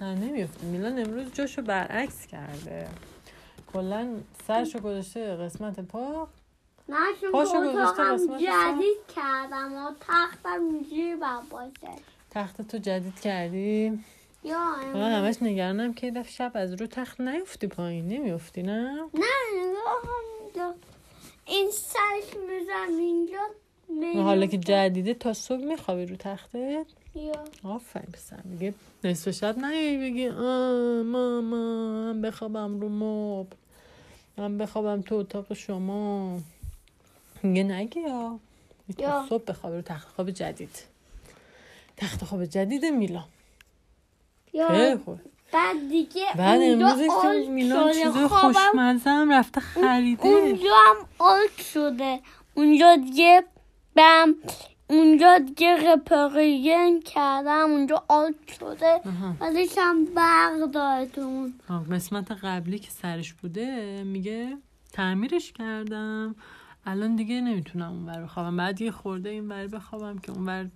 نه نمیفته میلان امروز جاشو برعکس کرده. کلا سرشو گذاشته قسمت پا. نه چون پاشو گذاشته قسمت جدید کردم و تختم باید باشه. تخت تو جدید کردی؟ یا همش نگرانم که دفعه شب از رو تخت نیفتی پایین. نمیفتی نه؟ نه نگاه هم اینجا. این سرش میزم اینجا و حالا که جدیده تا صبح میخوابی رو تختت یا. آفرین پسر میگه نصف شب نیایی بگی آه ماما من بخوابم رو مبل. من بخوابم تو اتاق شما. میگه نگی یا. تا یا. صبح بخوابی رو تخت خواب جدید. تخت خواب جدید میلان خیلی یا بعد دیگه بعد اونجا امروز که آلت میلان. چیزای خوابم خوشمزه هم رفته خریده. اونجا هم آلت شده. اونجا دیگه بم اونجا دیگه رپریشن کردم. اونجا آلت شده. بعدش هم برق داره تو اون. آه، قسمت قبلی که سرش بوده میگه تعمیرش کردم. الان دیگه نمی‌تونم اونور بخوابم. بعد یه خورده این ور بخوابم که اونور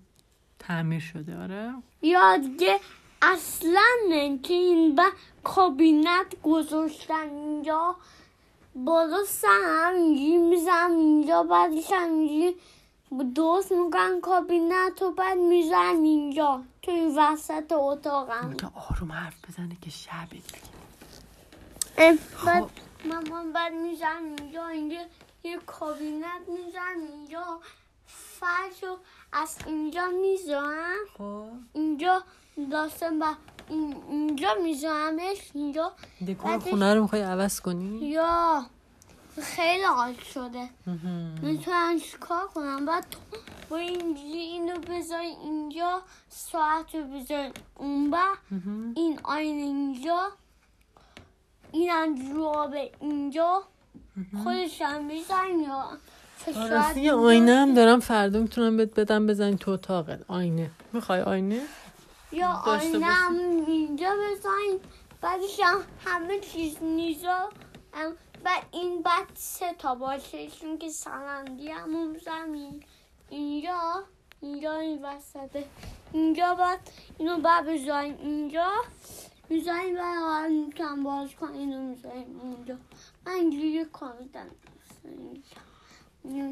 تعمیر شده آره. یا دیگه اصلا نه که این با کابینت گذاشتن اینجا. بالا اینجوری میزن اینجا بعدش هم درست می‌کنن کابینت و بعد میزن اینجا تو این وسط اتاقم. که آروم حرف بزنه که شبه دیگه. بعد خب. مامان بعد میزن اینجا اینجا یه کابینت میزن اینجا فرشو از اینجا میزن خب. اینجا داستان با این اینجا میزنمش اینجا دکور خونه رو می‌خوای عوض کنی؟ یا خیلی حال شده. می‌تونم چیکار کنم؟ بعد تو با اینجوری اینو بذاری اینجا ساعت رو بذاری اون مهم. این آینه اینجا این هم جواب اینجا خودش هم میزن یا راستی یه اینجا. آینه هم دارم. فردا می‌تونم بهت بدم بزنی تو اتاقت آینه. می‌خوای آینه؟ یا آینه هم اینجا بزنیم بعدش هم همه چیز نیزا. بعد این بعد سه تا باشه چون که سرندی همون زمین اینجا اینجا این وسطه اینجا بعد اینو بعد بزنیم اینجا. می‌زنیم بعد می‌تونم باز کنم اینو می‌زنیم اینجا. من اینجوری کامیدن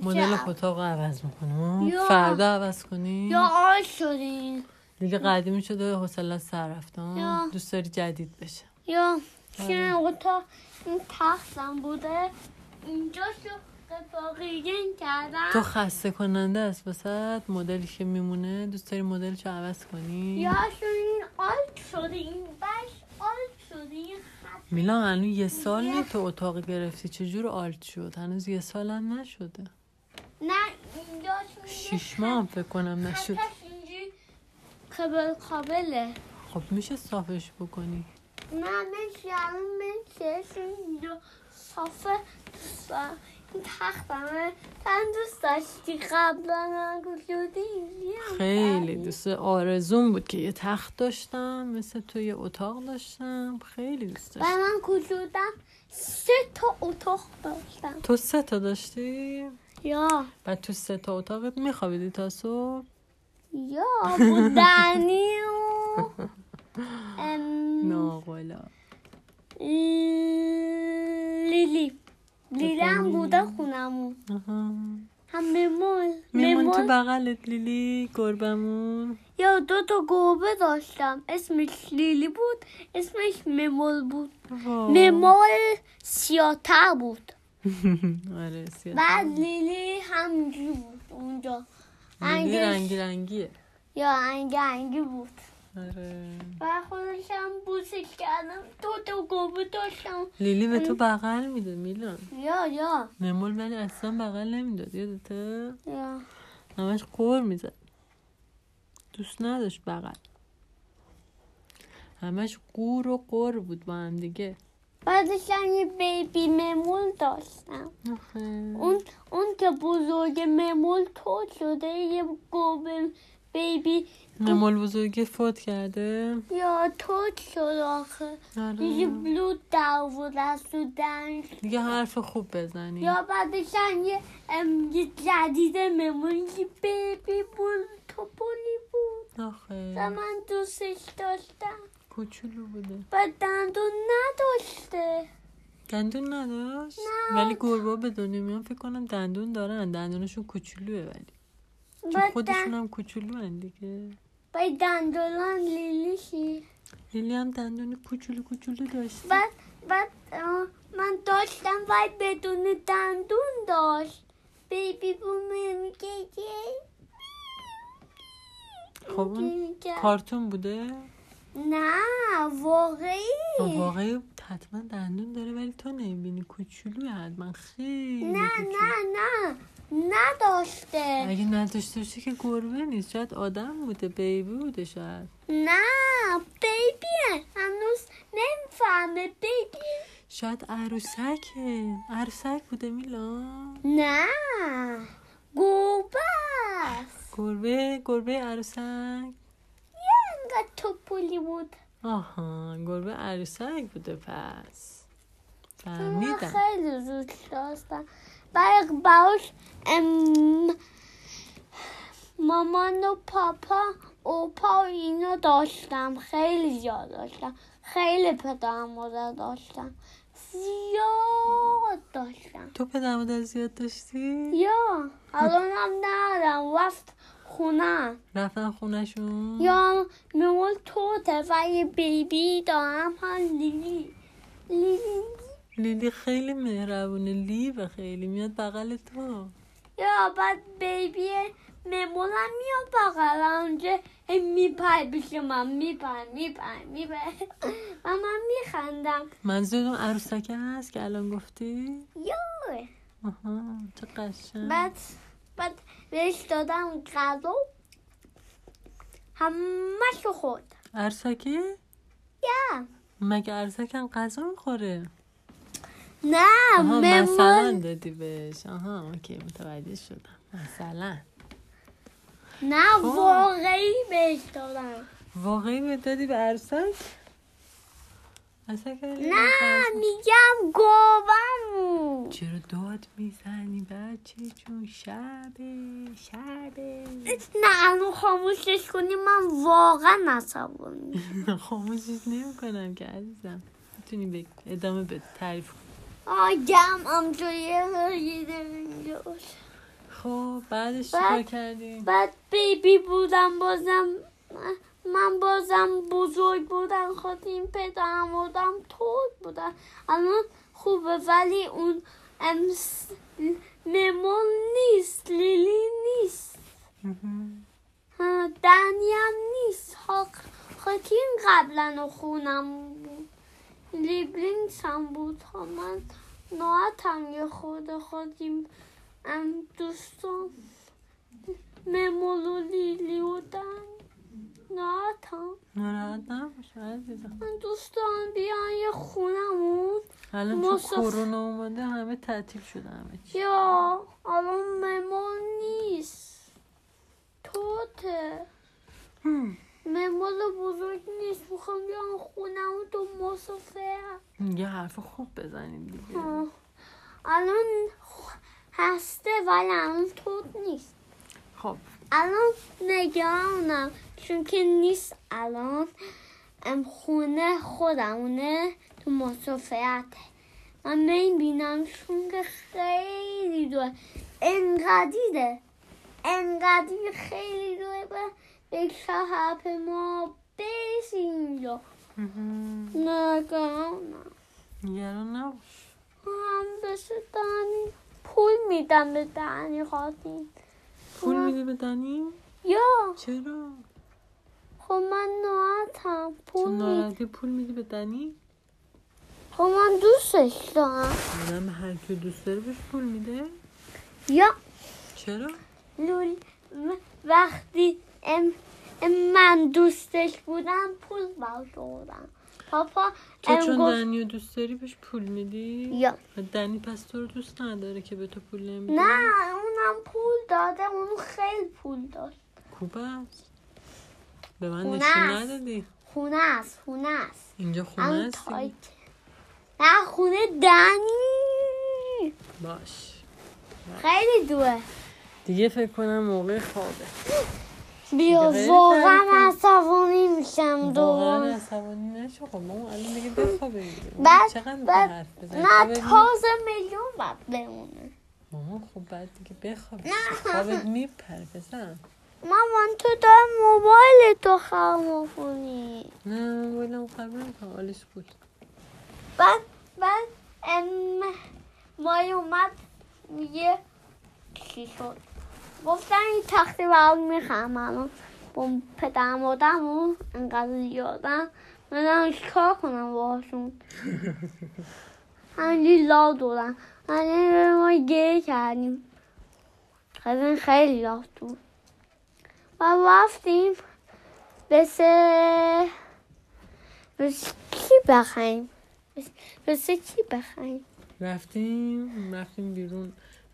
مدل اتاق عوض می‌کنم. فردا عوض کنی؟ یا آل شدین دیگه قدیمی شده حوصله سر؟ یا. دوست داری جدید بشه. یا که اتاق این تختم بوده. اینجا کردم. تو خسته کننده است. وسط مدلی که میمونه دوست داری مدلشو عوض کنی؟ یا شو این آلت شده این بش آلت شده میلان الان یه سال نه تو اتاق گرفتی. چجور آلت شد؟ هنوز یه سال هم نشده. نه اینجا شیش ماه هم فکر کنم نشد. قبل قابله. خب میشه صافش بکنی. صافه دوست دارم. این تختمه تن دوست داشتی قبلا خیلی. دوست آرزون بود که یه تخت داشتم مثل تو یه اتاق داشتم خیلی دوست و داشتم من کجودم سه تا اتاق داشتم تو سه تا داشتی؟ یا بعد تو سه تا اتاقت میخوابیدی تا صبح؟ یا بودنی و ام، ناقلا لیلی. لیلی هم بوده خونمون. هم ممول میمون تو بغلت لیلی گربمون. یا دو تا گربه داشتم. اسمش لیلی بود اسمش ممول بود. ممول سیاتر بود. آره بعد لیلی همجوری بود اونجا. رنگش- رنگی رنگیه. یا انگی انگی بود. آره. و خودشم بوسش کردم. دو تا گربه داشتم. لیلی به تو بغل میده میلان. یا یا. نمول ولی اصلا بغل نمی‌داد یادته؟ یا. همش قور می‌زد. دوست نداشت بغل. همش قور و قور بود با هم دیگه. بعدش هم یه بیبی ممول داشتم. آخه. اون اون که بزرگ ممول تو شده یه گربه بیبی نمول بزرگی فوت کرده؟ یا تو شد آخه. آره. بلود در بود از دیگه حرف خوب بزنی. یا بعدش هم یه یه جدید ممول یه بیبی بود تو بونی بود و آخه من دوستش داشتم. کوچولو بوده. و دندون نداشته. دندون نداشت؟ نه. ولی گربه به دنیا میان فکر کنم دندون دارن. دندونشون کوچولوه ولی. چون خودشون. هم کوچولو هن دیگه. و دندونان لیلیشی لیلی هم دندون کوچولو کوچولو داشت. بعد بعد من داشتم و بدون دندون داشت. بیبی بومه میگه خب اون. کارتون بوده؟ نه واقعی. واقعی حتما دندون داره ولی تو نمی‌بینی. کوچولو حتما. خیلی نه. نه نه. نداشته. اگه نداشته باشه که گربه نیست. شاید آدم بوده بیبی بوده شاید. نه بیبیه. هنوز نمی‌فهمه. بیبی. شاید عروسکه. عروسک بوده میلان نه است. گربه گربه عروسک. یه انقدر توپولی بود. آها گربه عروسک بوده پس. فهمیدم. خیلی زود داشتم باش ام مامان و پاپا اوپا و اینا داشتم. خیلی زیاد داشتم. خیلی پدر مادر داشتم. زیاد داشتم. تو پدر مادر زیاد داشتی؟ یا الان هم ندارم. رفت خونه. رفتن خونشون؟ یا میمون توته و یه بیبی دارم. هم لیلی. لیلی. لیلی خیلی مهربونه لی و خیلی میاد بغل تو. یا بعد بیبی میمونم میاد بغل اونجا میپای پیش من میپای میپای میپای و من میخندم. منظور اون عروسکه هست که الان گفتی؟ یا آها چه قشنگ. بعد بعد بهش دادم غذا. همه شو خورد. عروسکه؟ یا. مگه عروسک هم غذا می‌خوره؟ نه آها مثلا دادی بهش. آها اوکی متوجه شدم. مثلا. نه خب. واقعی بهش دادم. واقعی به دادی به عروسک؟ نه میگم گوبمو چرا داد می‌زنی بچه چون شبه شبه. نه الان خاموشش کنی من واقعا عصبانی. خاموشش نمی کنم که عزیزم. می‌تونی ادامه بده تعریف آگم همجوری خب بعدش بعد- چیکار کردیم بعد بیبی بودم بازم من بازم بزرگ بودم خودیم پدرم بودم تود بودم. الان خوبه ولی اون امس ممون نیست لیلی نیست. مهم. ها، دنی هم نیست خاطین قبلا خونم بود. لیبلینگس هم بود؟ ها من ناعتم یه خود خودیم ام دوستان ممول و لیلی بودن ناعتم ناراحت نباش عزیزم من دوستان بیان یه خونمون. الان چون کرونا اومده همه تعطیل شده همه چی. یا الان ممول نیست. توته. هم. ممول بزرگ نیست می‌خوام بیان خونمون تو مسافر یه حرف خوب بزنیم دیگه. آه. الان هسته ولی الان توت نیست. خب. الان نگرانم چون که نیست الان. ام خونه خودمونه تو مسافرته من می‌بینم چون که خیلی دوره انقدیره انقدی خیلی دوره به به شهر ما بیسی اینجا مهم. نگرانم نگران نباش هم بشه دانی پول میدم به دنی خواهدیم پول میدی به دنی؟ یا چرا؟ خب من ناراحتم پول چون می ناراحتی پول میدی به دنی؟ خب من دوستش دارم آدم هر کی دوست داره بهش پول میده؟ یا چرا؟ لول م- وقتی من دوستش بودم پول باش بودم پاپا تو چون گفت دنی رو دوست داری بهش پول میدی؟ یا. دنی پس تو رو دوست نداره که به تو پول نمیده؟ نه اونم پول داده اون خیلی پول داشت. خوب است. به من نشون است. ندادی؟ خونه است خونه است. اینجا خونه تایت. نه خونه دنی. باش. خیلی دوه. دیگه فکر کنم موقع خوابه. بیا واقعا. عصبانی میشم واقعا دوباره. عصبانی نشو خب مامان الان دیگه بخوابه بعد- بعد-؟ نه تازه میلیون باید بمونه. مامان خب بعد دیگه بخواب. خوابت میپره بزن. مامان تو دار موبایل تو خراب کنی نه موبایلم خراب نمی‌کنم آلیس بود بعد بعد ام مای اومد میگه چی شد؟ گفتن این تختی برات می‌خرم. الان با پدر مادرمون انقدر زیادن من چیکار کنم باهاشون؟ همینجوری لا دادن همینجوری ما گریه کردیم. خیلی خیلی لا بود. و رفتیم به سه به کی بخریم؟ بسه چی بخریم؟ رفتیم رفتیم بیرون.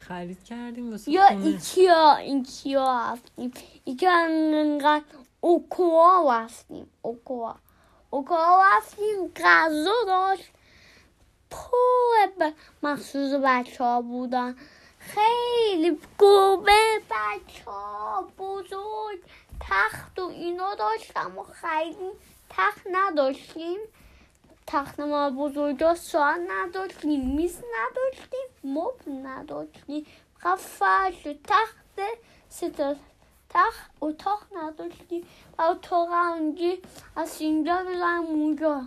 خرید کردیم واسه یا ایکیا ایکیا رفتیم ایکیا انقدر اوکوا رفتیم اوکوا. اوکوا رفتیم غذا داشت. پر مخصوص بچه ها بودن. خیلی گربه بچه ها بزرگ تخت و اینا داشتم و خیلی تخت نداشتیم. تخت ما بزرگا سوال نداشتیم میز نداشتیم مبل نداشتیم. فقط فرش و تخت سه تا تخت اتاق نداشتیم. و اتاق همونجی از اینجا بزنیم اونجا.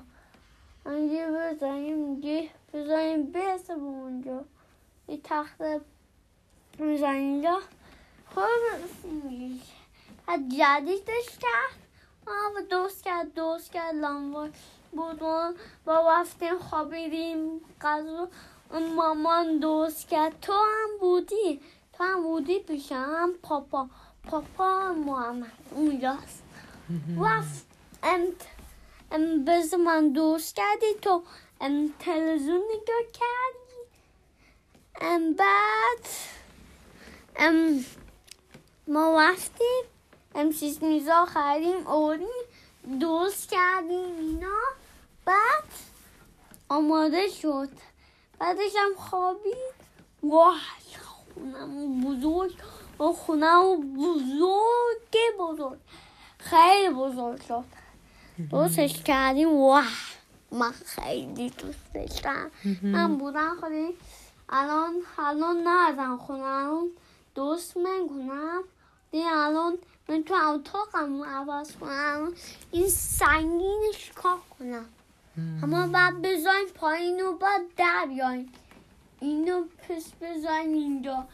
اینجا بزنیم اینجا بزنیم برسه به اونجا. یه تخت بزنیم اینجا. خب بعد جدیدش کرد. آه دوست کرد دوست کرد لامبا بودون با رفتیم خوابیدیم. غذا مامان دوست کرد. تو هم بودی. تو هم بودی پیشم پاپا. پاپا محمد. اونجاست. رفت. ام ام بز من دوست کردی. تو ام تلویزیون نگاه کردی. ام بعد ام ما رفتیم. ام چیز میزا خریدیم. دوست کردیم اینا. بعد آماده شد. بعدش هم خوابید. واه خونم بزرگ. و خونم بزرگ بزرگ. خیلی بزرگ شد. دوستش کردیم. واه من خیلی دوست داشتم من بودم خیلی الان الان نردم خونم دوست می‌کنم دیگه الان من تو اتاقم عوض کنم. این سنگینش کار کنم. اما بعد بزنیم پایین و بعد در بیاین اینو پس بزنیم اینجا.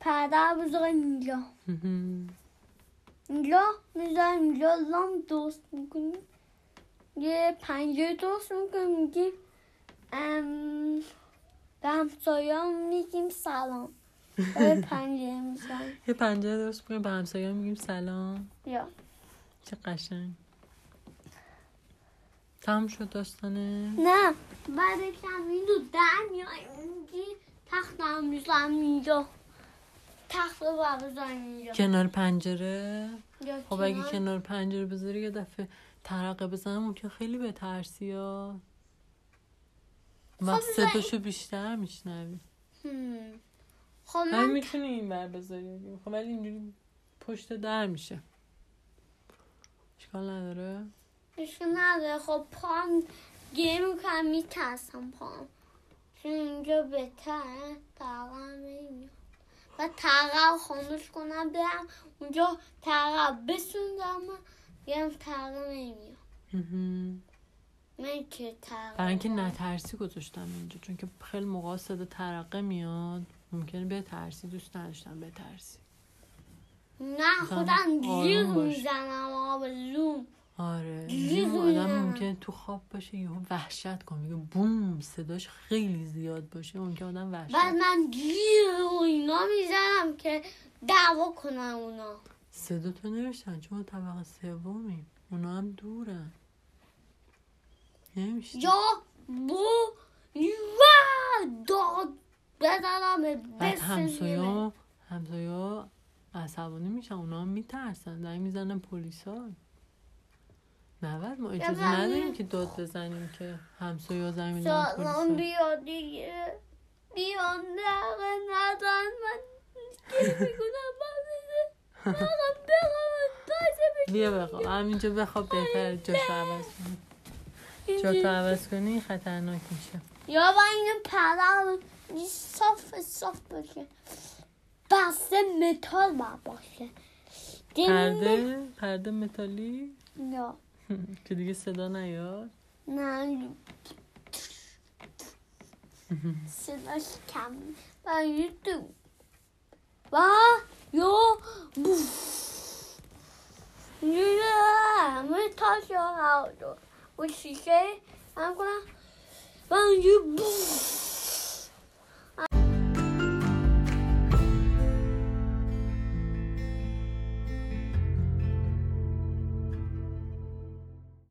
پدر بزنیم اینجا. اینجا می‌ذاریم اینجا. لام درست می‌کنیم. یه پنجره درست می‌کنیم. میگیم ام به همسایه میگیم سلام. پنجره می‌زنیم یه پنجره درست کنیم به همسایه میگیم سلام. یا چه قشنگ. تمام شد داستانه نه بعد کم اینو در میگی تخت هم اینجا. تخت رو بزنیم اینجا. کنار پنجره؟ خب اگه کنار. پنجره بذاری یه دفعه ترقه بزنم ممکن خیلی به ترسی ها. وقت بذار- صداشو بیشتر میشنوی. خب من می‌تونی این بر بذاری خب ولی اینجوری پشت در میشه. اشکال نداره؟ اشکال نداره. خب پام گیر می‌کنم میترسم پام. چون اینجا بهتره. تقریبا نمیاد و تقریبا خاموش کنم برم. اونجا تقریبا بسوندم بیام تقریبا نمیاد. من که برای اینکه تقریبا نترسی گذاشتم اینجا. چون که خیلی موقع صدا ترقه میاد. ممکنه به ترسی دوست نداشتم به ترسی نه خودم جیغ. می‌زنم آب زوم. آره آدم. ممکنه تو خواب باشه یهو وحشت کنه میگه بوم صداش خیلی زیاد باشه ممکنه آدم وحشت بعد من جیغ و اینا می‌زنم که دعوا کنم اونا. صدا تو نمیشن چون طبقه سومیم. اونا هم دورن. نمیشه یا بو و داد. بزنم بعد همسایا همسایا عصبانی میشن اونا هم میترسن. زنگ می‌زنن پلیسا. نباید ما اجازه نداریم که داد بزنیم که همسایا زنگ می‌زنن پلیسا. بیا دیگه. بیا نقه ندن من می‌کنم بیا بخواب. همینجا بخواب بهتر جاشو عوض کنی. جاتو عوض کنی خطرناک میشه. یا با این پرم صاف صاف باشه. بسته متال باید باشه؟ پرده؟ پرده متالی؟ نه. که دیگه صدا نیاد؟ نه. صداش کم. و یوتیوب و یا بوف همه تاش رو و شیشه. هم کنم